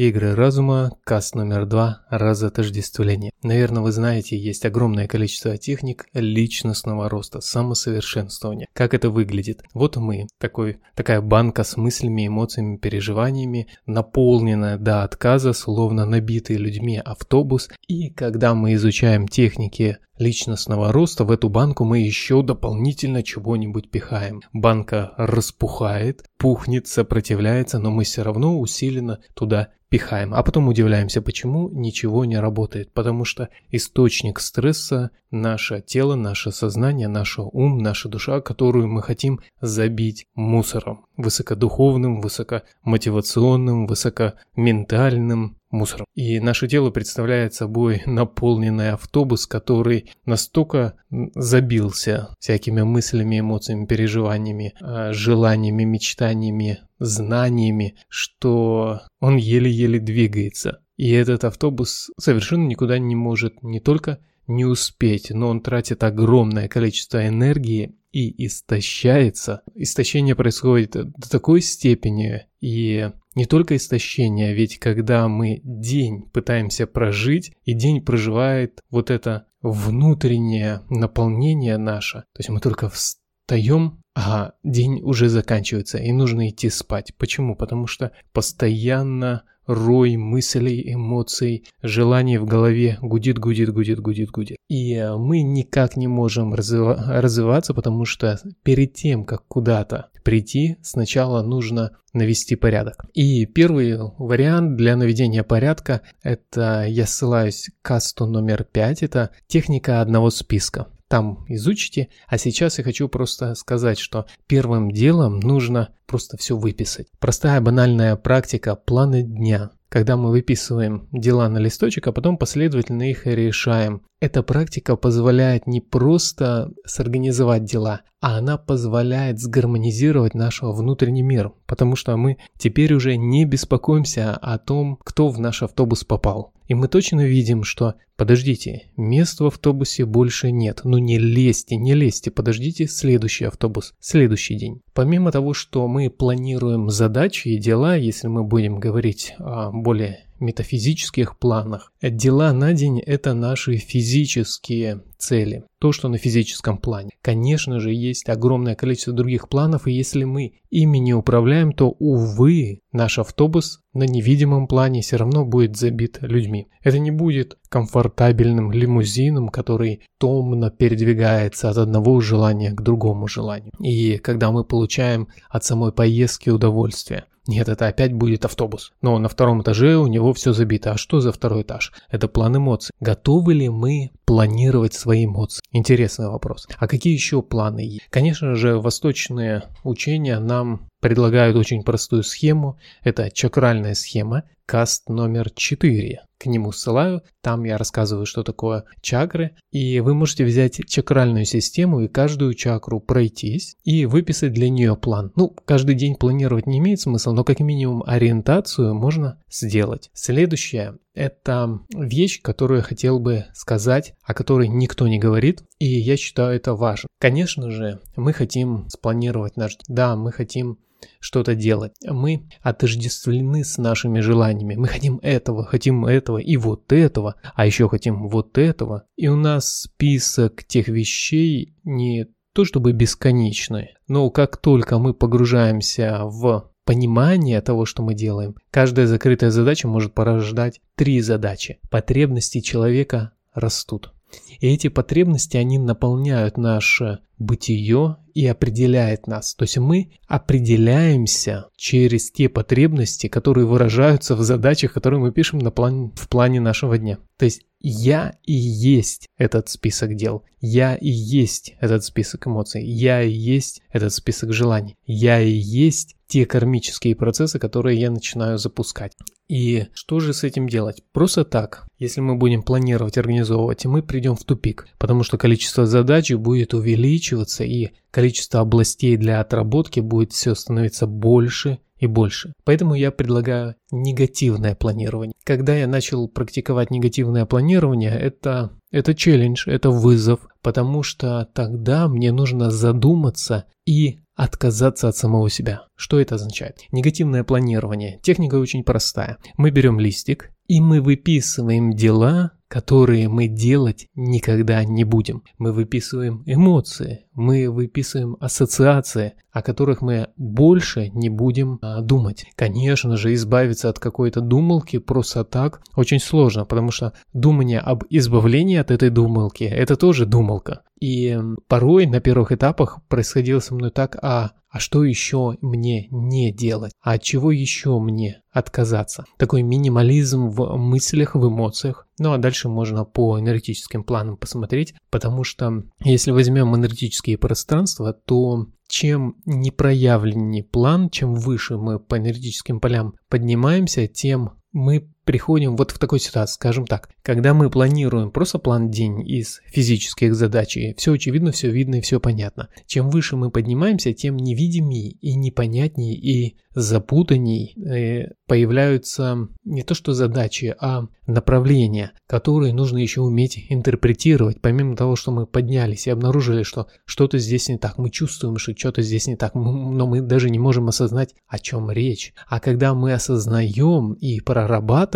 Игры разума, каст номер два, разотождествление. Наверное, вы знаете, есть огромное количество техник личностного роста, самосовершенствования. Как это выглядит? Вот мы, такой, такая банка с мыслями, эмоциями, переживаниями, наполненная до отказа, словно набитый людьми автобус. И когда мы изучаем техники личностного роста, в эту банку мы еще дополнительно чего-нибудь пихаем. Банка распухает, пухнет, сопротивляется, но мы все равно усиленно туда пихаем, а потом удивляемся, почему ничего не работает, потому что источник стресса – наше тело, наше сознание, наш ум, наша душа, которую мы хотим забить мусором, высокодуховным, высокомотивационным, высокоментальным, мусором. И наше тело представляет собой наполненный автобус, который настолько забился всякими мыслями, эмоциями, переживаниями, а, желаниями, мечтаниями, знаниями, что он еле-еле двигается. И этот автобус совершенно никуда не может не только не успеть, но он тратит огромное количество энергии и истощается. Истощение происходит до такой степени, и не только истощение, ведь когда мы день пытаемся прожить, и день проживает вот это внутреннее наполнение наше, то есть мы только встаем, а день уже заканчивается, и нужно идти спать. Почему? Потому что постоянно рой мыслей, эмоций, желаний в голове гудит, гудит, гудит, гудит, гудит. И э, мы никак не можем развиваться, потому что перед тем, как куда-то прийти, сначала нужно навести порядок. И первый вариант для наведения порядка – это я ссылаюсь к касту номер 5, это техника одного списка там изучите. А сейчас я хочу просто сказать, что первым делом нужно просто все выписать. Простая банальная практика планы дня когда мы выписываем дела на листочек, а потом последовательно их решаем. Эта практика позволяет не просто сорганизовать дела, а она позволяет сгармонизировать наш внутренний мир, потому что мы теперь уже не беспокоимся о том, кто в наш автобус попал. И мы точно видим, что подождите, мест в автобусе больше нет. Ну не лезьте, не лезьте, подождите следующий автобус, следующий день. Помимо того, что мы планируем задачи и дела, если мы будем говорить о более метафизических планах. Дела на день – это наши физические цели, то, что на физическом плане. Конечно же, есть огромное количество других планов, и если мы ими не управляем, то, увы, наш автобус на невидимом плане все равно будет забит людьми. Это не будет комфортабельным лимузином, который томно передвигается от одного желания к другому желанию. И когда мы получаем от самой поездки удовольствие, нет, это опять будет автобус. Но на втором этаже у него все забито. А что за второй этаж? Это план эмоций. Готовы ли мы планировать свои эмоции? Интересный вопрос. А какие еще планы есть? Конечно же, восточные учения нам предлагают очень простую схему. Это чакральная схема, каст номер 4. К нему ссылаю, там я рассказываю, что такое чакры, и вы можете взять чакральную систему и каждую чакру пройтись и выписать для нее план. Ну, каждый день планировать не имеет смысла, но как минимум ориентацию можно сделать. Следующее – это вещь, которую я хотел бы сказать, о которой никто не говорит, и я считаю это важно. Конечно же, мы хотим спланировать наш... Да, мы хотим что-то делать. Мы отождествлены с нашими желаниями. Мы хотим этого, хотим этого и вот этого, а еще хотим вот этого. И у нас список тех вещей не то чтобы бесконечный, но как только мы погружаемся в понимание того, что мы делаем, каждая закрытая задача может порождать три задачи. Потребности человека растут. И эти потребности, они наполняют наше бытие и определяет нас. То есть мы определяемся через те потребности, которые выражаются в задачах, которые мы пишем на план, в плане нашего дня. То есть я и есть этот список дел. Я и есть этот список эмоций. Я и есть этот список желаний. Я и есть те кармические процессы, которые я начинаю запускать. И что же с этим делать? Просто так. Если мы будем планировать, организовывать, мы придем в тупик, потому что количество задач будет увеличиваться и количество областей для отработки будет все становиться больше и больше. Поэтому я предлагаю негативное планирование. Когда я начал практиковать негативное планирование, это, это челлендж, это вызов, потому что тогда мне нужно задуматься и отказаться от самого себя. Что это означает? Негативное планирование. Техника очень простая. Мы берем листик и мы выписываем дела, которые мы делать никогда не будем. Мы выписываем эмоции, мы выписываем ассоциации, о которых мы больше не будем а, думать. Конечно же, избавиться от какой-то думалки просто так очень сложно, потому что думание об избавлении от этой думалки – это тоже думалка. И порой на первых этапах происходило со мной так, а а что еще мне не делать? А от чего еще мне отказаться? Такой минимализм в мыслях, в эмоциях. Ну а дальше можно по энергетическим планам посмотреть, потому что если возьмем энергетические пространства, то чем непроявленнее план, чем выше мы по энергетическим полям поднимаемся, тем мы приходим вот в такой ситуации, скажем так, когда мы планируем просто план день из физических задач, и все очевидно, все видно и все понятно. Чем выше мы поднимаемся, тем невидимее и непонятнее и запутанней э, появляются не то что задачи, а направления, которые нужно еще уметь интерпретировать. Помимо того, что мы поднялись и обнаружили, что что-то здесь не так, мы чувствуем, что что-то здесь не так, но мы даже не можем осознать, о чем речь. А когда мы осознаем и прорабатываем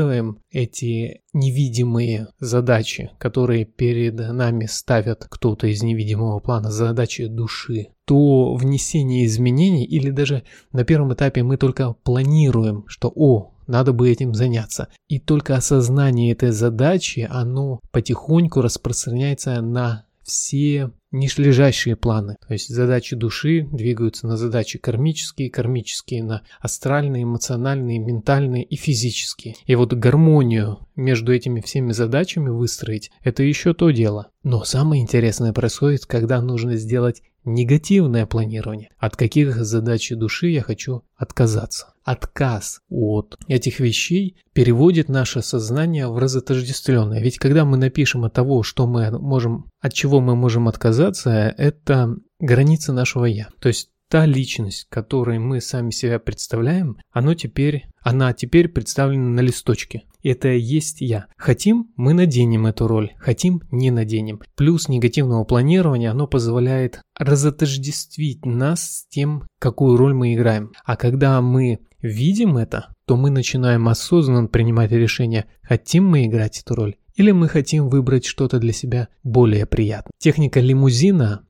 эти невидимые задачи, которые перед нами ставят кто-то из невидимого плана, задачи души, то внесение изменений или даже на первом этапе мы только планируем, что «о, надо бы этим заняться». И только осознание этой задачи, оно потихоньку распространяется на все нижележащие планы. То есть задачи души двигаются на задачи кармические, кармические на астральные, эмоциональные, ментальные и физические. И вот гармонию между этими всеми задачами выстроить – это еще то дело. Но самое интересное происходит, когда нужно сделать негативное планирование. От каких задач души я хочу отказаться. Отказ от этих вещей переводит наше сознание в разотождествленное. Ведь когда мы напишем от того, что мы можем, от чего мы можем отказаться, это граница нашего «я». То есть та личность, которой мы сами себя представляем, оно теперь, она теперь представлена на листочке. Это есть я. Хотим, мы наденем эту роль, хотим, не наденем. Плюс негативного планирования, оно позволяет разотождествить нас с тем, какую роль мы играем. А когда мы видим это, то мы начинаем осознанно принимать решение, хотим мы играть эту роль или мы хотим выбрать что-то для себя более приятное. Техника лимузина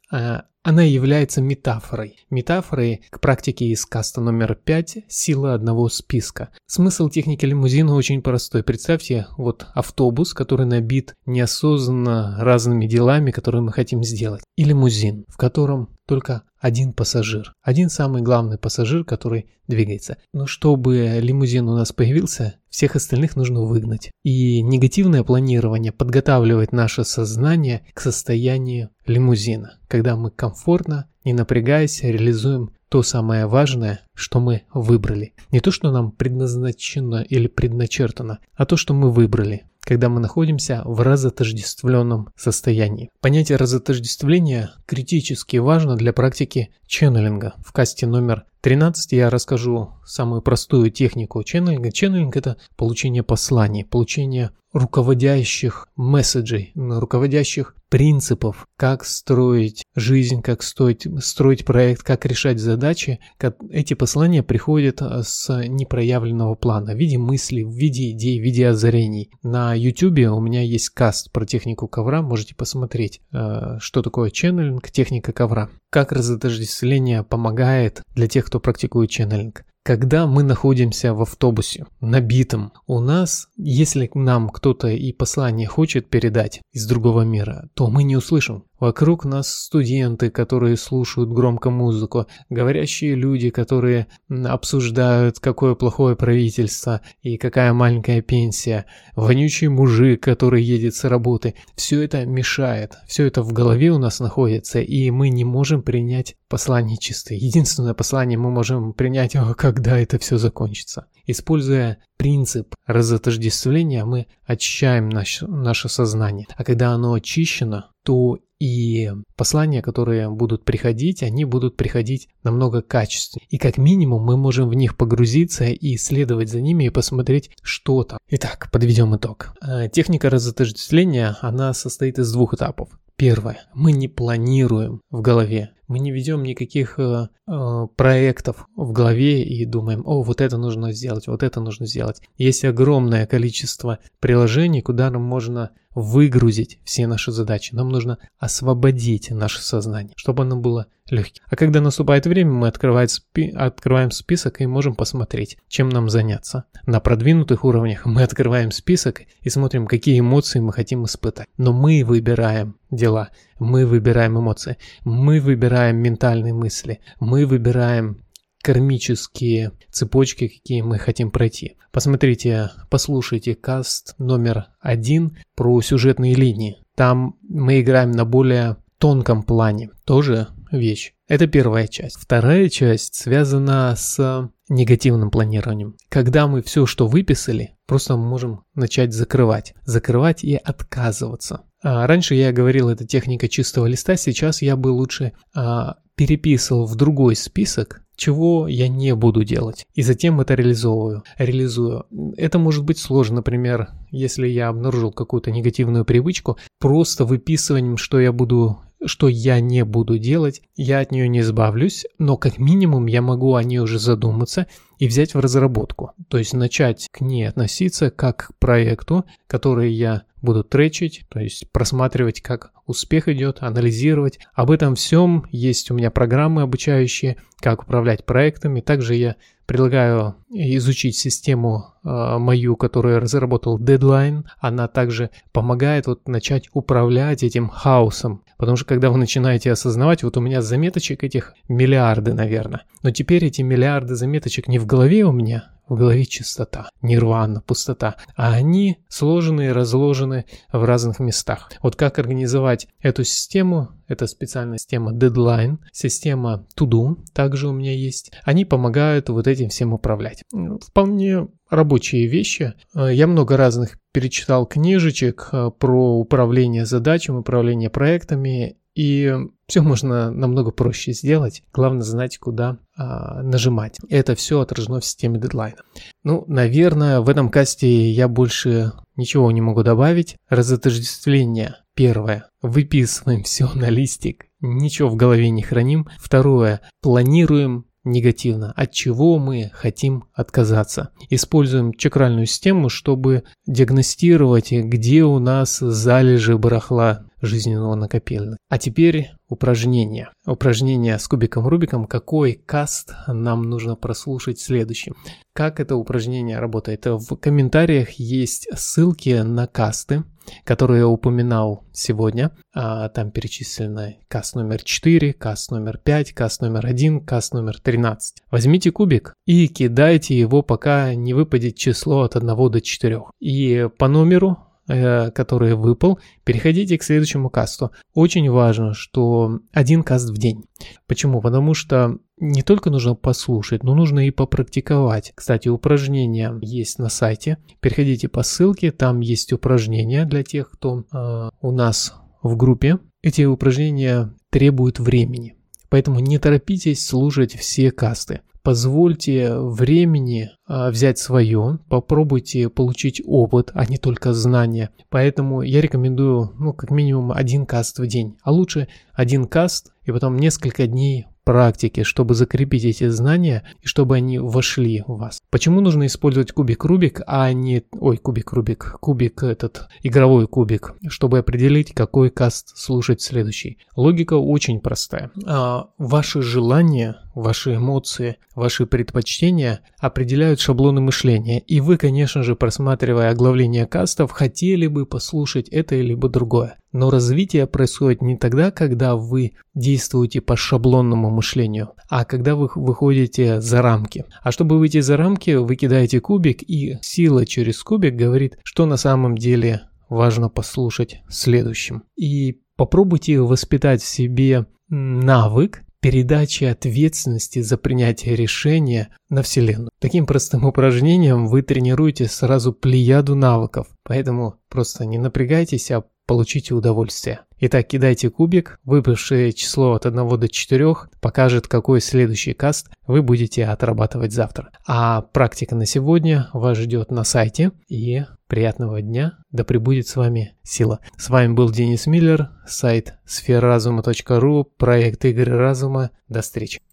она является метафорой. Метафорой к практике из каста номер 5 «Сила одного списка». Смысл техники лимузина очень простой. Представьте вот автобус, который набит неосознанно разными делами, которые мы хотим сделать. И лимузин, в котором только один пассажир. Один самый главный пассажир, который двигается. Но чтобы лимузин у нас появился, всех остальных нужно выгнать. И негативное планирование подготавливает наше сознание к состоянию лимузина, когда мы комфортно, не напрягаясь, реализуем то самое важное, что мы выбрали. Не то, что нам предназначено или предначертано, а то, что мы выбрали когда мы находимся в разотождествленном состоянии. Понятие разотождествления критически важно для практики ченнелинга. В касте номер 13 я расскажу самую простую технику ченнелинга. Ченнелинг – это получение посланий, получение руководящих месседжей, руководящих принципов, как строить жизнь, как строить, строить проект, как решать задачи. Как эти послания приходят а, с непроявленного плана в виде мыслей, в виде идей, в виде озарений. На YouTube у меня есть каст про технику ковра, можете посмотреть, а, что такое ченнелинг, техника ковра. Как разотождествление помогает для тех, кто практикует ченнелинг. Когда мы находимся в автобусе, набитом, у нас, если нам кто-то и послание хочет передать из другого мира, то мы не услышим. Вокруг нас студенты, которые слушают громко музыку, говорящие люди, которые обсуждают, какое плохое правительство и какая маленькая пенсия, вонючий мужик, который едет с работы. Все это мешает, все это в голове у нас находится, и мы не можем принять послание чистое. Единственное послание мы можем принять, когда это все закончится. Используя принцип разотождествления, мы очищаем наш, наше сознание. А когда оно очищено, то и послания, которые будут приходить, они будут приходить намного качественнее. И как минимум мы можем в них погрузиться и исследовать за ними и посмотреть, что там. Итак, подведем итог. Э, техника разотождествления, она состоит из двух этапов. Первое. Мы не планируем в голове. Мы не ведем никаких э, э, проектов в голове и думаем, о, вот это нужно сделать, вот это нужно сделать. Есть огромное количество приложений, куда нам можно выгрузить все наши задачи. Нам нужно освободить наше сознание, чтобы оно было легким. А когда наступает время, мы открываем, спи открываем список и можем посмотреть, чем нам заняться. На продвинутых уровнях мы открываем список и смотрим, какие эмоции мы хотим испытать. Но мы выбираем дела, мы выбираем эмоции, мы выбираем ментальные мысли, мы выбираем кармические цепочки, какие мы хотим пройти. Посмотрите, послушайте каст номер один про сюжетные линии. Там мы играем на более тонком плане. Тоже вещь. Это первая часть. Вторая часть связана с негативным планированием. Когда мы все, что выписали, просто можем начать закрывать. Закрывать и отказываться. А раньше я говорил, это техника чистого листа, сейчас я бы лучше а, переписывал в другой список, чего я не буду делать. И затем это реализовываю. Реализую. Это может быть сложно, например, если я обнаружил какую-то негативную привычку, просто выписыванием, что я буду что я не буду делать, я от нее не избавлюсь, но как минимум я могу о ней уже задуматься и взять в разработку. То есть начать к ней относиться как к проекту, который я буду тречить, то есть просматривать, как успех идет, анализировать. Об этом всем есть у меня программы обучающие, как управлять проектами. Также я предлагаю изучить систему э, мою, которую я разработал, Deadline. Она также помогает вот начать управлять этим хаосом. Потому что когда вы начинаете осознавать, вот у меня заметочек этих миллиарды, наверное. Но теперь эти миллиарды заметочек не в голове у меня, в голове чистота, нирвана, пустота, а они сложены и разложены в разных местах. Вот как организовать эту систему, это специальная система Deadline, система To-Do также у меня есть. Они помогают вот этим всем управлять. Вполне рабочие вещи. Я много разных перечитал книжечек э, про управление задачами, управление проектами, и все можно намного проще сделать. Главное знать, куда а, нажимать. Это все отражено в системе дедлайна. Ну, наверное, в этом касте я больше ничего не могу добавить. Разотождествление. Первое. Выписываем все на листик. Ничего в голове не храним. Второе. Планируем негативно, от чего мы хотим отказаться. Используем чакральную систему, чтобы диагностировать, где у нас залежи барахла жизненного накопителя. А теперь упражнение. Упражнение с кубиком Рубиком. Какой каст нам нужно прослушать следующим? Как это упражнение работает? В комментариях есть ссылки на касты, которые я упоминал сегодня. А, там перечислены каст номер 4, каст номер 5, каст номер 1, каст номер 13. Возьмите кубик и кидайте его, пока не выпадет число от 1 до 4. И по номеру который выпал, переходите к следующему касту. Очень важно, что один каст в день. Почему? Потому что не только нужно послушать, но нужно и попрактиковать. Кстати, упражнения есть на сайте. Переходите по ссылке, там есть упражнения для тех, кто э, у нас в группе. Эти упражнения требуют времени. Поэтому не торопитесь слушать все касты позвольте времени а, взять свое, попробуйте получить опыт, а не только знания. Поэтому я рекомендую, ну, как минимум один каст в день, а лучше один каст и потом несколько дней практики, чтобы закрепить эти знания и чтобы они вошли в вас. Почему нужно использовать кубик Рубик, а не... Ой, кубик Рубик, кубик этот, игровой кубик, чтобы определить, какой каст слушать следующий. Логика очень простая. А, ваши желания, ваши эмоции, ваши предпочтения определяют шаблоны мышления. И вы, конечно же, просматривая оглавление кастов, хотели бы послушать это либо другое. Но развитие происходит не тогда, когда вы действуете по шаблонному мышлению, а когда вы выходите за рамки. А чтобы выйти за рамки, вы кидаете кубик, и сила через кубик говорит, что на самом деле важно послушать следующим. И попробуйте воспитать в себе навык передачи ответственности за принятие решения на Вселенную. Таким простым упражнением вы тренируете сразу плеяду навыков. Поэтому просто не напрягайтесь, а получите удовольствие. Итак, кидайте кубик, выпавшее число от 1 до 4 покажет, какой следующий каст вы будете отрабатывать завтра. А практика на сегодня вас ждет на сайте. И приятного дня, да пребудет с вами сила. С вами был Денис Миллер, сайт сферазума.ру, проект Игры Разума. До встречи.